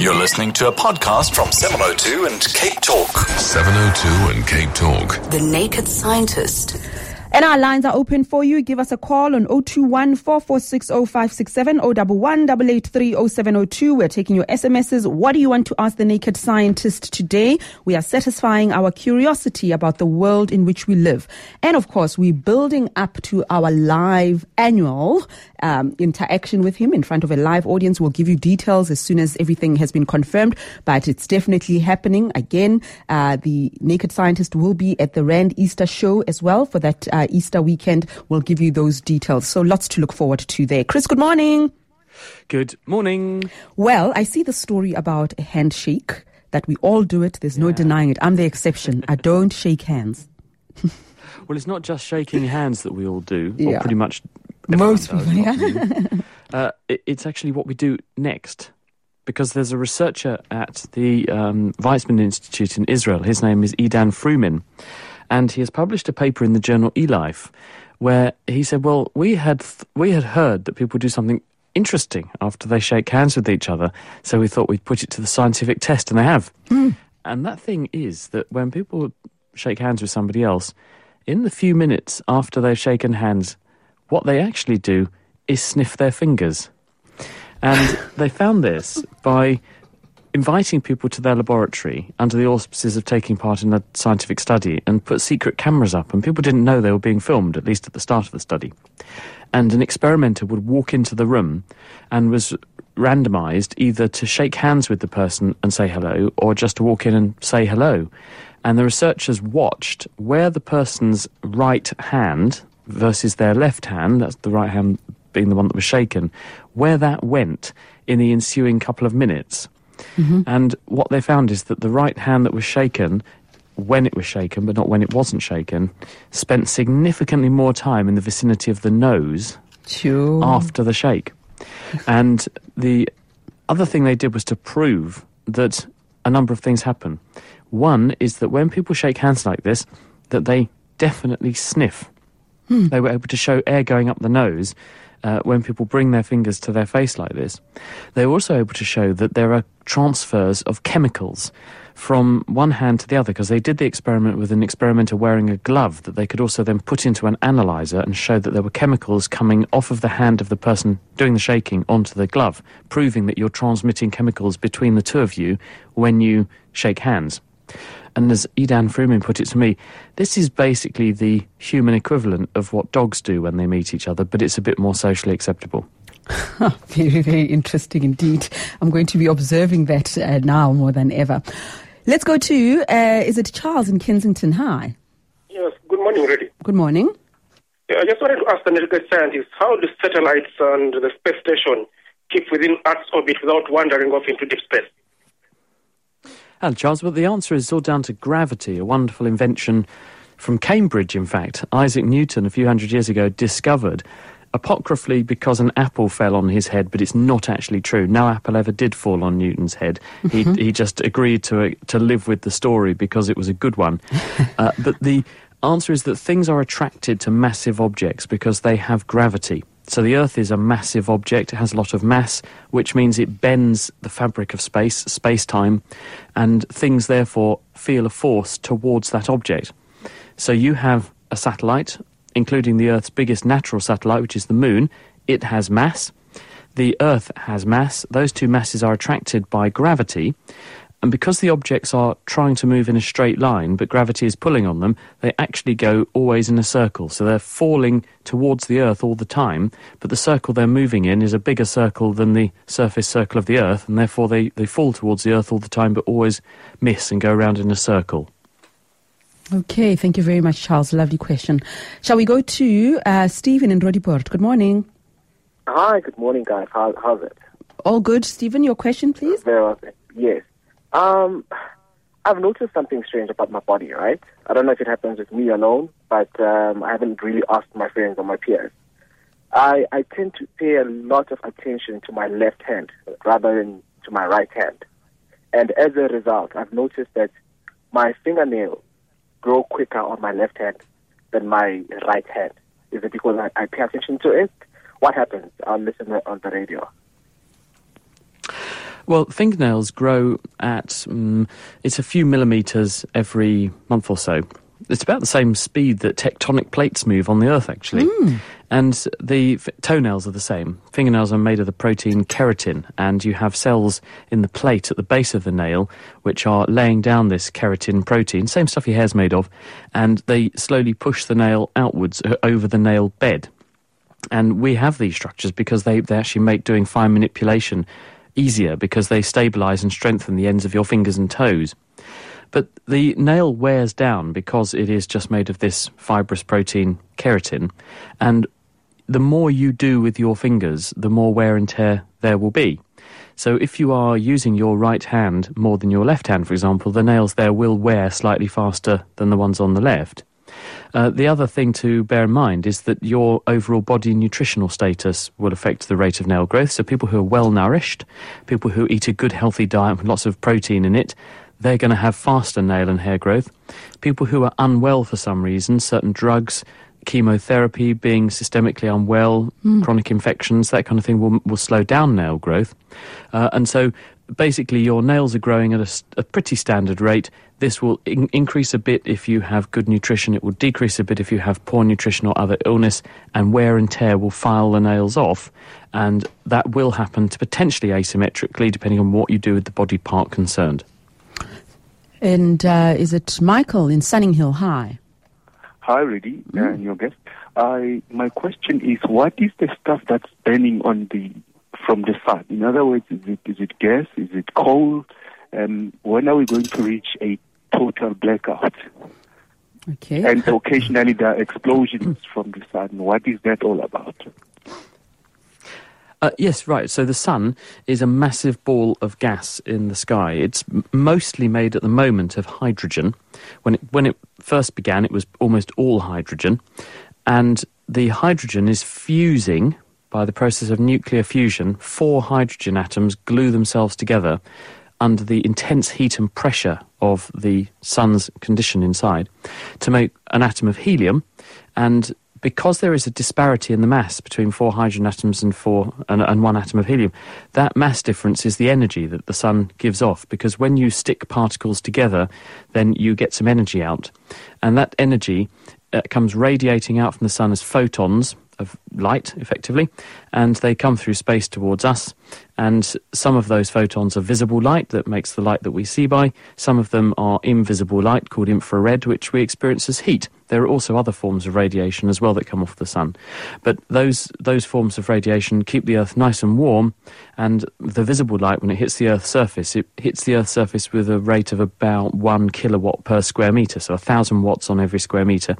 You're listening to a podcast from 702 and Cape Talk. 702 and Cape Talk. The Naked Scientist. And our lines are open for you. Give us a call on 021 446 0567 011 883 0702. We're taking your SMSs. What do you want to ask the naked scientist today? We are satisfying our curiosity about the world in which we live. And of course, we're building up to our live annual um, interaction with him in front of a live audience. We'll give you details as soon as everything has been confirmed, but it's definitely happening. Again, uh, the naked scientist will be at the Rand Easter show as well for that. Uh, uh, Easter weekend. We'll give you those details. So lots to look forward to there. Chris, good morning. Good morning. Well, I see the story about a handshake that we all do it. There's yeah. no denying it. I'm the exception. I don't shake hands. well, it's not just shaking hands that we all do, yeah. or pretty much most people. Yeah. uh, it, it's actually what we do next. Because there's a researcher at the um, Weizmann Institute in Israel. His name is Idan Frumin and he has published a paper in the journal eLife where he said, "Well, we had th- we had heard that people do something interesting after they shake hands with each other, so we thought we'd put it to the scientific test, and they have." Mm. And that thing is that when people shake hands with somebody else, in the few minutes after they've shaken hands, what they actually do is sniff their fingers. And they found this by inviting people to their laboratory under the auspices of taking part in a scientific study and put secret cameras up, and people didn't know they were being filmed, at least at the start of the study. And an experimenter would walk into the room and was randomized either to shake hands with the person and say hello or just to walk in and say hello. And the researchers watched where the person's right hand versus their left hand, that's the right hand being the one that was shaken, where that went in the ensuing couple of minutes. Mm-hmm. And what they found is that the right hand that was shaken, when it was shaken, but not when it wasn't shaken, spent significantly more time in the vicinity of the nose sure. after the shake. and the other thing they did was to prove that a number of things happen. One is that when people shake hands like this, that they definitely sniff. Hmm. They were able to show air going up the nose uh, when people bring their fingers to their face like this. They were also able to show that there are transfers of chemicals from one hand to the other because they did the experiment with an experimenter wearing a glove that they could also then put into an analyzer and show that there were chemicals coming off of the hand of the person doing the shaking onto the glove, proving that you're transmitting chemicals between the two of you when you shake hands. And as Idan Frumin put it to me, this is basically the human equivalent of what dogs do when they meet each other, but it's a bit more socially acceptable. very, very interesting indeed. I'm going to be observing that uh, now more than ever. Let's go to, uh, is it Charles in Kensington? Hi. Yes, good morning, Redi. Good morning. Yeah, I just wanted to ask the medical scientists how do satellites and the space station keep within Earth's orbit without wandering off into deep space? And Charles, but the answer is all down to gravity, a wonderful invention from Cambridge, in fact. Isaac Newton, a few hundred years ago, discovered apocryphally because an apple fell on his head, but it's not actually true. No apple ever did fall on Newton's head. Mm-hmm. He, he just agreed to, to live with the story because it was a good one. uh, but the answer is that things are attracted to massive objects because they have gravity. So the Earth is a massive object, it has a lot of mass, which means it bends the fabric of space, space time, and things therefore feel a force towards that object. So you have a satellite, including the Earth's biggest natural satellite, which is the Moon. It has mass. The Earth has mass. Those two masses are attracted by gravity, and because the objects are trying to move in a straight line, but gravity is pulling on them, they actually go always in a circle. So they're falling towards the Earth all the time, but the circle they're moving in is a bigger circle than the surface circle of the Earth, and therefore they, they fall towards the Earth all the time, but always miss and go around in a circle. Okay, thank you very much, Charles. Lovely question. Shall we go to uh, Stephen in Roodepoort? Good morning. Hi, good morning, guys. How, how's it? All good. Stephen, your question, please. Very well. Yes. Um, I've noticed something strange about my body, right? I don't know if it happens with me alone, but um, I haven't really asked my friends or my peers. I, I tend to pay a lot of attention to my left hand rather than to my right hand. And as a result, I've noticed that my fingernails grow quicker on my left hand than my right hand. Is it because I, I pay attention to it? What happens? I'll listen on the radio. Well, fingernails grow at um, it's a few millimeters every month or so. It's about the same speed that tectonic plates move on the Earth, actually. And the f- toenails are the same. Fingernails are made of the protein keratin, and you have cells in the plate at the base of the nail which are laying down this keratin protein, same stuff your hair's made of, and they slowly push the nail outwards over the nail bed. And we have these structures because they, they actually make doing fine manipulation easier because they stabilize and strengthen the ends of your fingers and toes. But the nail wears down because it is just made of this fibrous protein keratin. And the more you do with your fingers, the more wear and tear there will be. So if you are using your right hand more than your left hand, for example, the nails there will wear slightly faster than the ones on the left. Uh, the other thing to bear in mind is that your overall body nutritional status will affect the rate of nail growth. So people who are well nourished, people who eat a good healthy diet with lots of protein in it, they're going to have faster nail and hair growth. People who are unwell for some reason, certain drugs, chemotherapy, being systemically unwell, chronic infections, that kind of thing will, will slow down nail growth. Uh, and so basically your nails are growing at a pretty standard rate. This will in- increase a bit if you have good nutrition. It will decrease a bit if you have poor nutrition or other illness, and wear and tear will file the nails off. And that will happen to potentially asymmetrically, depending on what you do with the body part concerned. And uh, is it Michael in Sunninghill High? Hi, Rudy, uh, and your guest. I my question is, what is the stuff that's burning on the from the sun? In other words, is it is it gas? Is it coal? Um, when are we going to reach a total blackout? Okay. And occasionally there are explosions from the sun. What is that all about? Uh, yes, right. So the sun is a massive ball of gas in the sky. It's m- mostly made at the moment of hydrogen. When it, when it first began, it was almost all hydrogen. And the hydrogen is fusing by the process of nuclear fusion. Four hydrogen atoms glue themselves together under the intense heat and pressure of the sun's condition inside to make an atom of helium. And because there is a disparity in the mass between four hydrogen atoms and four and, and one atom of helium, that mass difference is the energy that the sun gives off. Because when you stick particles together, then you get some energy out, and that energy uh, comes radiating out from the sun as photons of light, effectively, and they come through space towards us. And some of those photons are visible light that makes the light that we see by. Some of them are invisible light called infrared, which we experience as heat. There are also other forms of radiation as well that come off the sun. But those, those forms of radiation keep the Earth nice and warm, and the visible light, when it hits the Earth's surface, it hits the Earth's surface with a rate of about one kilowatt per square metre, so a thousand watts on every square metre.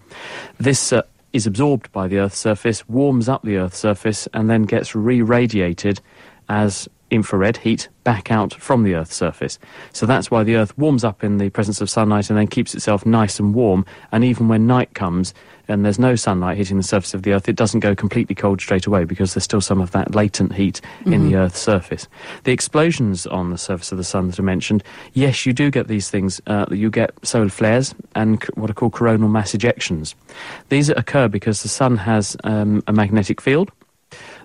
This uh, is absorbed by the Earth's surface, warms up the Earth's surface, and then gets re radiated as infrared heat back out from the Earth's surface. So that's why the Earth warms up in the presence of sunlight and then keeps itself nice and warm. And even when night comes and there's no sunlight hitting the surface of the Earth, it doesn't go completely cold straight away because there's still some of that latent heat in the Earth's surface. The explosions on the surface of the sun that I mentioned, yes, you do get these things. Uh, you get solar flares and c- what are called coronal mass ejections. These occur because the sun has um, a magnetic field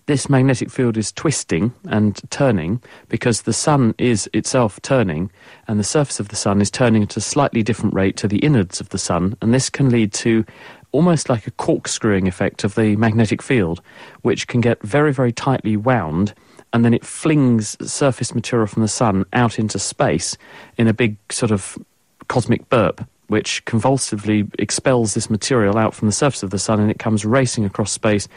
this magnetic field is twisting and turning because the sun is itself turning and the surface of the sun is turning at a slightly different rate to the innards of the sun. And this can lead to almost like a corkscrewing effect of the magnetic field which can get very very tightly wound and then it flings surface material from the sun out into space in a big sort of cosmic burp which convulsively expels this material out from the surface of the sun and it comes racing across space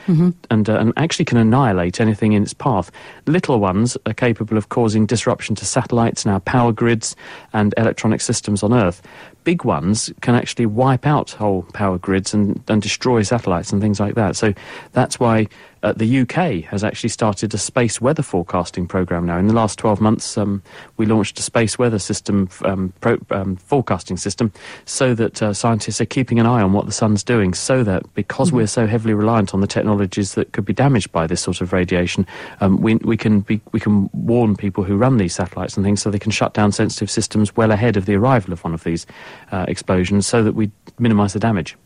and, uh, and actually can annihilate anything in its path. Little ones are capable of causing disruption to satellites and our power grids and electronic systems on Earth. Big ones can actually wipe out whole power grids and, and destroy satellites and things like that. So that's why uh, the UK has actually started a space weather forecasting program now. In the last 12 months, um, we launched a space weather system um, pro, um, forecasting system so that uh, scientists are keeping an eye on what the sun's doing so that because mm-hmm. we're so heavily reliant on the technologies that could be damaged by this sort of radiation, um, we, we, can be, we can warn people who run these satellites and things so they can shut down sensitive systems well ahead of the arrival of one of these uh, explosions so that we minimise the damage.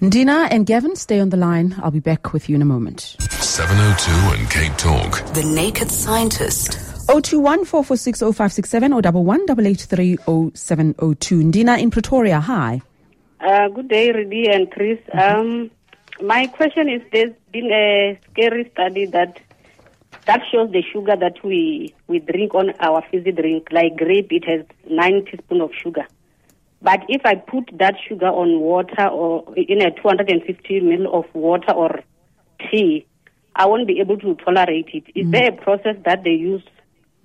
Ndina and Gavin, stay on the line. I'll be back with you in a moment. 702 and Cape Talk. The Naked Scientist. 021 446 0567 or 0702. Ndina in Pretoria, hi. Uh, good day, Rudy and Chris. Mm-hmm. Um, my question is there's been a scary study that that shows the sugar that we, we drink on our fizzy drink, like grape, it has nine teaspoons of sugar. But if I put that sugar on water or in a 250 ml of water or tea, I won't be able to tolerate it. Is mm. there a process that they use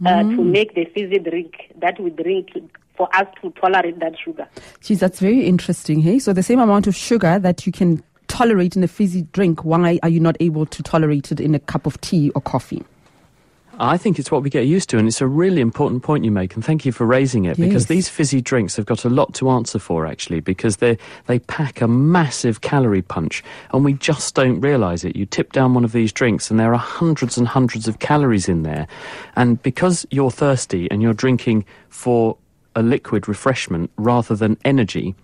uh, mm. to make the fizzy drink that we drink for us to tolerate that sugar? Geez, that's very interesting. Hey, so the same amount of sugar that you can tolerate in a fizzy drink, why are you not able to tolerate it in a cup of tea or coffee? I think it's what we get used to, and it's a really important point you make, and thank you for raising it, yes. because these fizzy drinks have got a lot to answer for, actually, because they they pack a massive calorie punch, and we just don't realise it. You tip down one of these drinks, and there are hundreds and hundreds of calories in there, and because you're thirsty and you're drinking for a liquid refreshment rather than energy,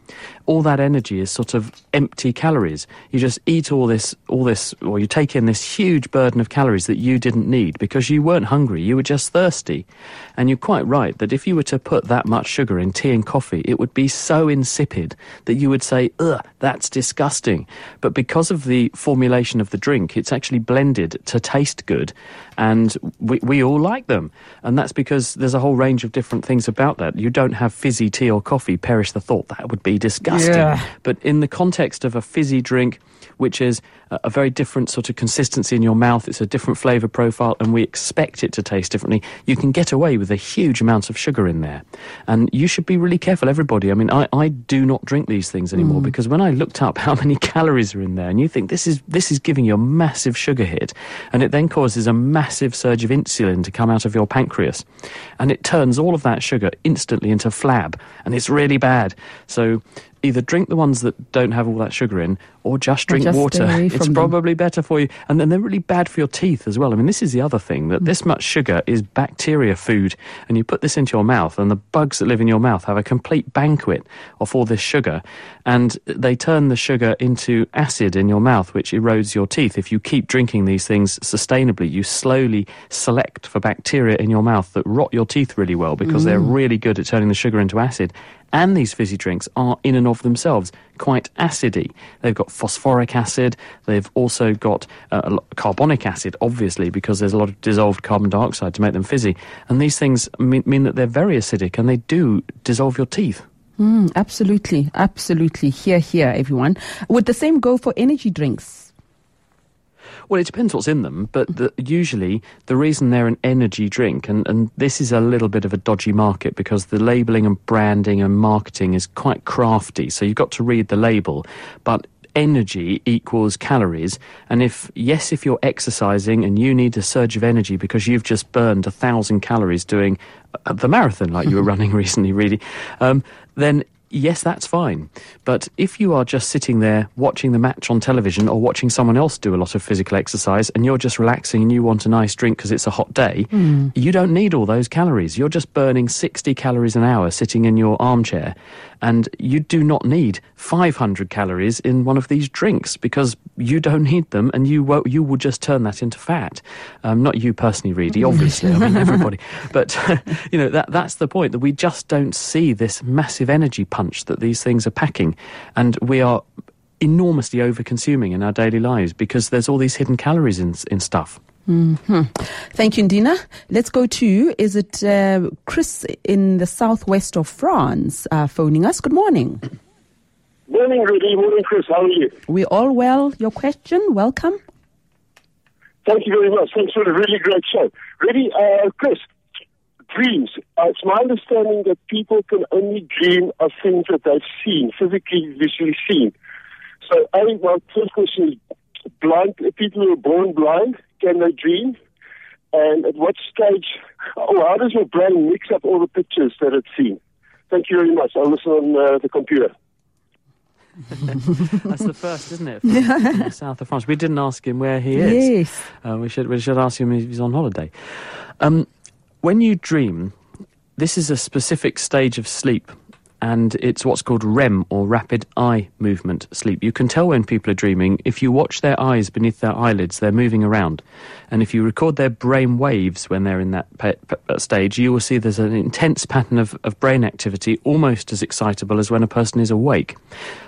all that energy is sort of empty calories. You just eat all this, all this, or you take in this huge burden of calories that you didn't need because you weren't hungry, you were just thirsty. And you're quite right that if you were to put that much sugar in tea and coffee, it would be so insipid that you would say, ugh, that's disgusting. But because of the formulation of the drink, it's actually blended to taste good and we, we all like them. And that's because there's a whole range of different things about that. You don't have fizzy tea or coffee, perish the thought, that would be disgusting. Yeah. But in the context of a fizzy drink, which is a very different sort of consistency in your mouth. It's a different flavour profile, and we expect it to taste differently. You can get away with a huge amount of sugar in there. And you should be really careful, everybody. I mean, I, I do not drink these things anymore mm. because when I looked up how many calories are in there, and you think this is, this is giving you a massive sugar hit, and it then causes a massive surge of insulin to come out of your pancreas. And it turns all of that sugar instantly into flab, and it's really bad. So either drink the ones that don't have all that sugar in or just drink or just water. It's probably better for you. And then they're really bad for your teeth as well. I mean, this is the other thing that mm. this much sugar is bacteria food. And you put this into your mouth, and the bugs that live in your mouth have a complete banquet of all this sugar. And they turn the sugar into acid in your mouth, which erodes your teeth. If you keep drinking these things sustainably, you slowly select for bacteria in your mouth that rot your teeth really well because mm. they're really good at turning the sugar into acid and these fizzy drinks are in and of themselves quite acidy. They've got phosphoric acid, they've also got uh, carbonic acid, obviously, because there's a lot of dissolved carbon dioxide to make them fizzy. And these things mean, mean that they're very acidic and they do dissolve your teeth. Mm, absolutely, absolutely. Here, here, everyone. Would the same go for energy drinks? Well, it depends what's in them, but the, usually the reason they're an energy drink, and, and this is a little bit of a dodgy market because the labelling and branding and marketing is quite crafty. So you've got to read the label, but energy equals calories. And if, yes, if you're exercising and you need a surge of energy because you've just burned a thousand calories doing uh, the marathon like you were running recently, really, um, then yes, that's fine. But if you are just sitting there watching the match on television or watching someone else do a lot of physical exercise and you're just relaxing and you want a nice drink because it's a hot day, mm. you don't need all those calories. You're just burning 60 calories an hour sitting in your armchair. And you do not need 500 calories in one of these drinks because you don't need them and you will, you will just turn that into fat. Um, not you personally, Redi, obviously, I mean everybody. But, you know, that, that's the point, that we just don't see this massive energy punch that these things are packing. And we are enormously over consuming in our daily lives because there's all these hidden calories in, in stuff. Mm-hmm. Thank you, Ndina. Let's go to, is it uh, Chris in the southwest of France uh, phoning us? Good morning. Morning, Rudy. Morning, Chris. How are you? We're all well. Your question, welcome. Thank you very much. Thanks for a really great show. Ready, uh, Chris, dreams. Uh, it's my understanding that people can only dream of things that they've seen, physically, visually seen. So, I think my first question is blind people who are born blind can they dream? And at what stage? Oh, how does your brain mix up all the pictures that it's seen? Thank you very much. I'll listen on uh, the computer. That's the first, isn't it? From, from the south of France. We didn't ask him where he is. Yes. Uh, we should we should ask him if he's on holiday. Um, when you dream, this is a specific stage of sleep, and it's what's called REM or rapid eye movement sleep. You can tell when people are dreaming if you watch their eyes beneath their eyelids; they're moving around, and if you record their brain waves when they're in that pe- pe- uh, stage, you will see there's an intense pattern of, of brain activity, almost as excitable as when a person is awake.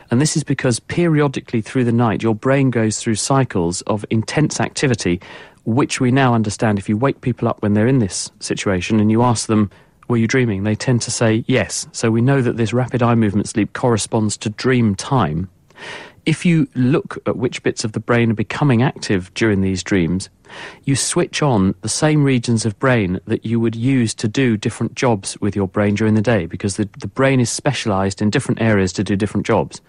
And this is because periodically through the night, your brain goes through cycles of intense activity, which we now understand if you wake people up when they're in this situation and you ask them, were you dreaming? They tend to say yes. So we know that this rapid eye movement sleep corresponds to dream time. If you look at which bits of the brain are becoming active during these dreams, you switch on the same regions of brain that you would use to do different jobs with your brain during the day because the, the brain is specialized in different areas to do different jobs.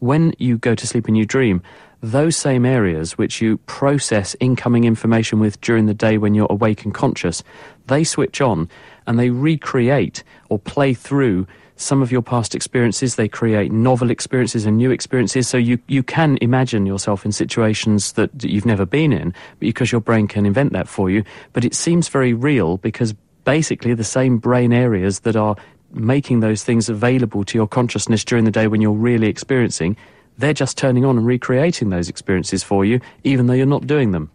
When you go to sleep and you dream, those same areas which you process incoming information with during the day when you're awake and conscious, they switch on and they recreate or play through some of your past experiences. They create novel experiences and new experiences. So you, you can imagine yourself in situations that, that you've never been in because your brain can invent that for you. But it seems very real because basically the same brain areas that are making those things available to your consciousness during the day when you're really experiencing, they're just turning on and recreating those experiences for you, even though you're not doing them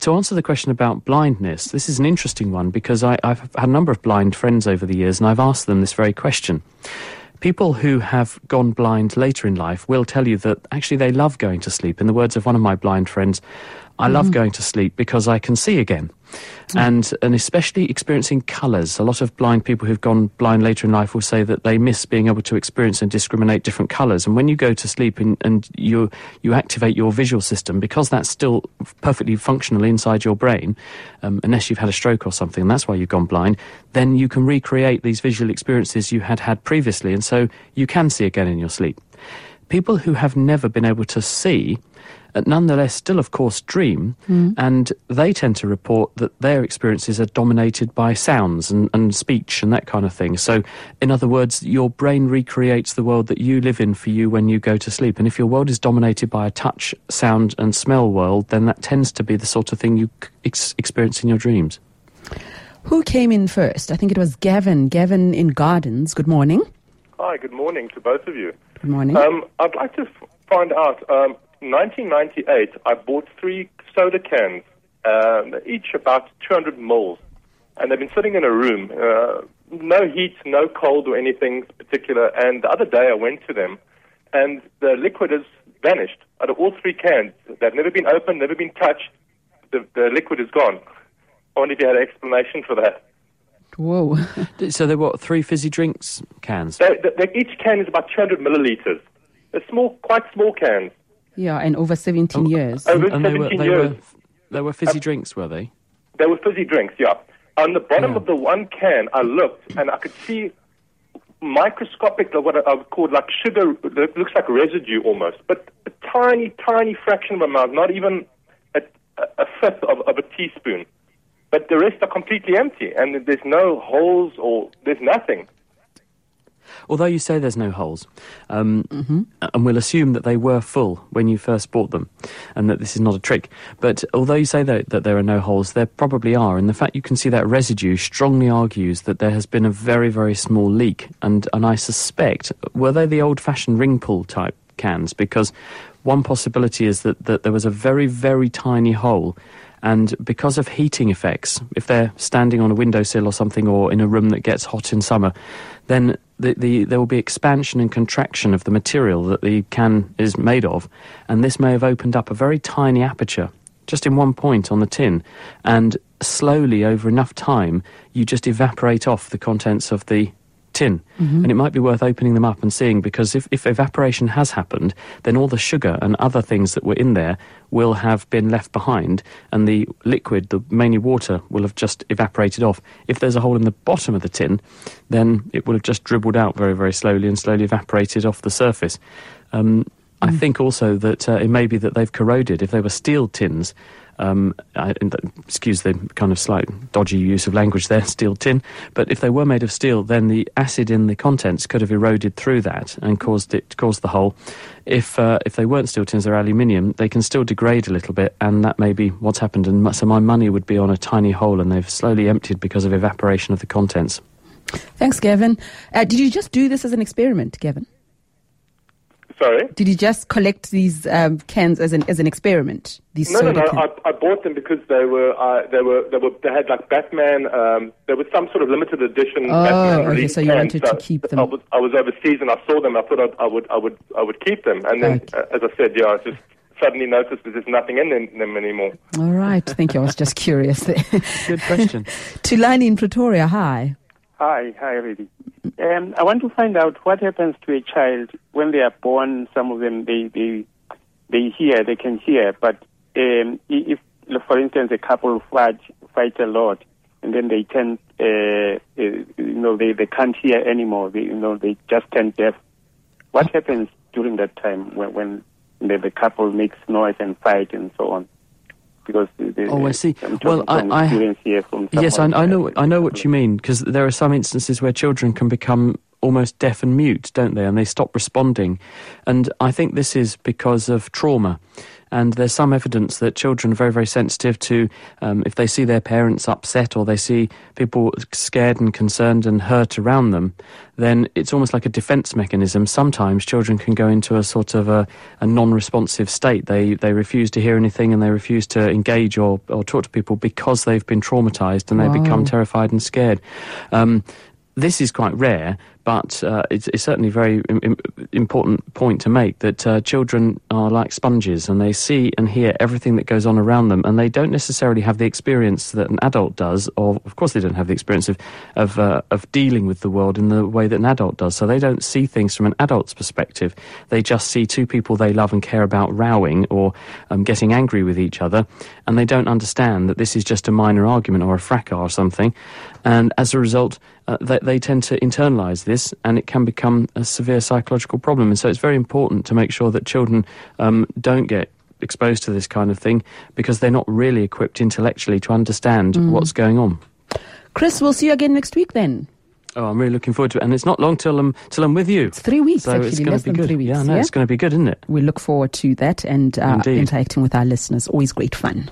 to answer the question about blindness, this is an interesting one because I, have had a number of blind friends over the years and I've asked them this very question. People who have gone blind later in life will tell you that actually they love going to sleep. In the words of one of my blind friends, I love Mm-hmm. going to sleep because I can see again. And, and especially experiencing colours. A lot of blind people who've gone blind later in life will say that they miss being able to experience and discriminate different colours. And when you go to sleep and, and you, you activate your visual system, because that's still perfectly functional inside your brain, um, unless you've had a stroke or something, and that's why you've gone blind, then you can recreate these visual experiences you had had previously. And so you can see again in your sleep. People who have never been able to see, nonetheless still, of course, dream, and they tend to report that their experiences are dominated by sounds and, and speech and that kind of thing. So, in other words, your brain recreates the world that you live in for you when you go to sleep. And if your world is dominated by a touch, sound, and smell world, then that tends to be the sort of thing you ex- experience in your dreams. Who came in first? I think it was Gavin. Gavin in Gardens. Good morning. Hi, good morning to both of you. Good morning. Um, I'd like to f- find out. Um, 1998, I bought three soda cans, um, each about 200 mils, and they've been sitting in a room. Uh, no heat, no cold or anything particular. And the other day I went to them, and the liquid has vanished out of all three cans. They've never been opened, never been touched. The, the liquid is gone. I wonder if you had an explanation for that. Whoa. So, they were three fizzy drinks cans. They, they- each can is about 200 milliliters. They're small, quite small cans. Yeah, and over 17 years. Over and they were, 17 they years. were, they were fizzy drinks, were they? They were fizzy drinks, yeah. On the bottom of the one can, I looked and I could see microscopic, what I would call like sugar, that looks like residue almost, but a tiny, tiny fraction of a amount, not even a, a fifth of, of a teaspoon. But the rest are completely empty, and there's no holes or there's nothing. Although you say there's no holes, um, and we'll assume that they were full when you first bought them, and that this is not a trick. But although you say that, that there are no holes, there probably are, and the fact you can see that residue strongly argues that there has been a very, very small leak. And and I suspect were they the old-fashioned ring pull type cans? Because one possibility is that, that there was a very, very tiny hole and because of heating effects, if they're standing on a windowsill or something or in a room that gets hot in summer, then the, the, there will be expansion and contraction of the material that the can is made of. And this may have opened up a very tiny aperture just in one point on the tin. And slowly, over enough time, you just evaporate off the contents of the tin. And it might be worth opening them up and seeing because if, if evaporation has happened, then all the sugar and other things that were in there will have been left behind, and the liquid, the mainly water, will have just evaporated off. If there's a hole in the bottom of the tin, then it will have just dribbled out very, very slowly and slowly evaporated off the surface. Um, I think also that uh, it may be that they've corroded. If they were steel tins, um, I, excuse the kind of slight dodgy use of language there, steel tin. But if they were made of steel, then the acid in the contents could have eroded through that and caused it caused the hole. If uh, if they weren't steel tins, they're aluminium. They can still degrade a little bit, and that may be what's happened. And so my money would be on a tiny hole, and they've slowly emptied because of evaporation of the contents. Thanks, Gavin. Uh, did you just do this as an experiment, Gavin? Sorry? Did you just collect these um, cans as an as an experiment? These no, no, no. I, I bought them because they were, uh, they were, they were, they had like Batman. Um, there was some sort of limited edition. Oh, Batman okay, release so you cans. wanted to keep them. I was, I was overseas and I saw them. I thought I'd, I would, I would, I would keep them. And then, Right. uh, as I said, yeah, I just suddenly noticed that there's nothing in them, them anymore. All right. Thank you. I was just curious. there. Good question. Thulani in Pretoria. Hi. Hi, hi, Rudy. Um, I want to find out what happens to a child when they are born. Some of them they they they hear, they can hear, but um, if, for instance, a couple fight fight a lot, and then they turn, uh, uh, you know, they they can't hear anymore. They, you know, they just turn deaf. What happens during that time when when the, the couple makes noise and fight and so on? Because the, Oh, I see. Well, I- I- experience here from Yes, I, I know. I know what you mean because there are some instances where children can become almost deaf and mute, don't they? And they stop responding, and I think this is because of trauma. And there's some evidence that children are very, very sensitive to um, if they see their parents upset or they see people scared and concerned and hurt around them, then it's almost like a defense mechanism. Sometimes children can go into a sort of a, a non responsive state. They, they refuse to hear anything and they refuse to engage or, or talk to people because they've been traumatized and they Wow. become terrified and scared. Um, this is quite rare, but uh, it's, it's certainly a very Im- im- important point to make that uh, children are like sponges and they see and hear everything that goes on around them, and they don't necessarily have the experience that an adult does, or of course they don't have the experience of of, uh, of dealing with the world in the way that an adult does. So they don't see things from an adult's perspective. They just see two people they love and care about rowing or um, getting angry with each other, and they don't understand that this is just a minor argument or a fracas or something. And as a result, uh, they, they tend to internalize this, and it can become a severe psychological problem. And so it's very important to make sure that children um, don't get exposed to this kind of thing because they're not really equipped intellectually to understand Mm. what's going on. Chris, we'll see you again next week then. Oh, I'm really looking forward to it, and it's not long till I'm till I'm with you. It's three weeks, so actually, it's going less to be than good. three weeks, yeah, no, yeah? it's going to be good, isn't it? We look forward to that and uh, interacting with our listeners. Always great fun.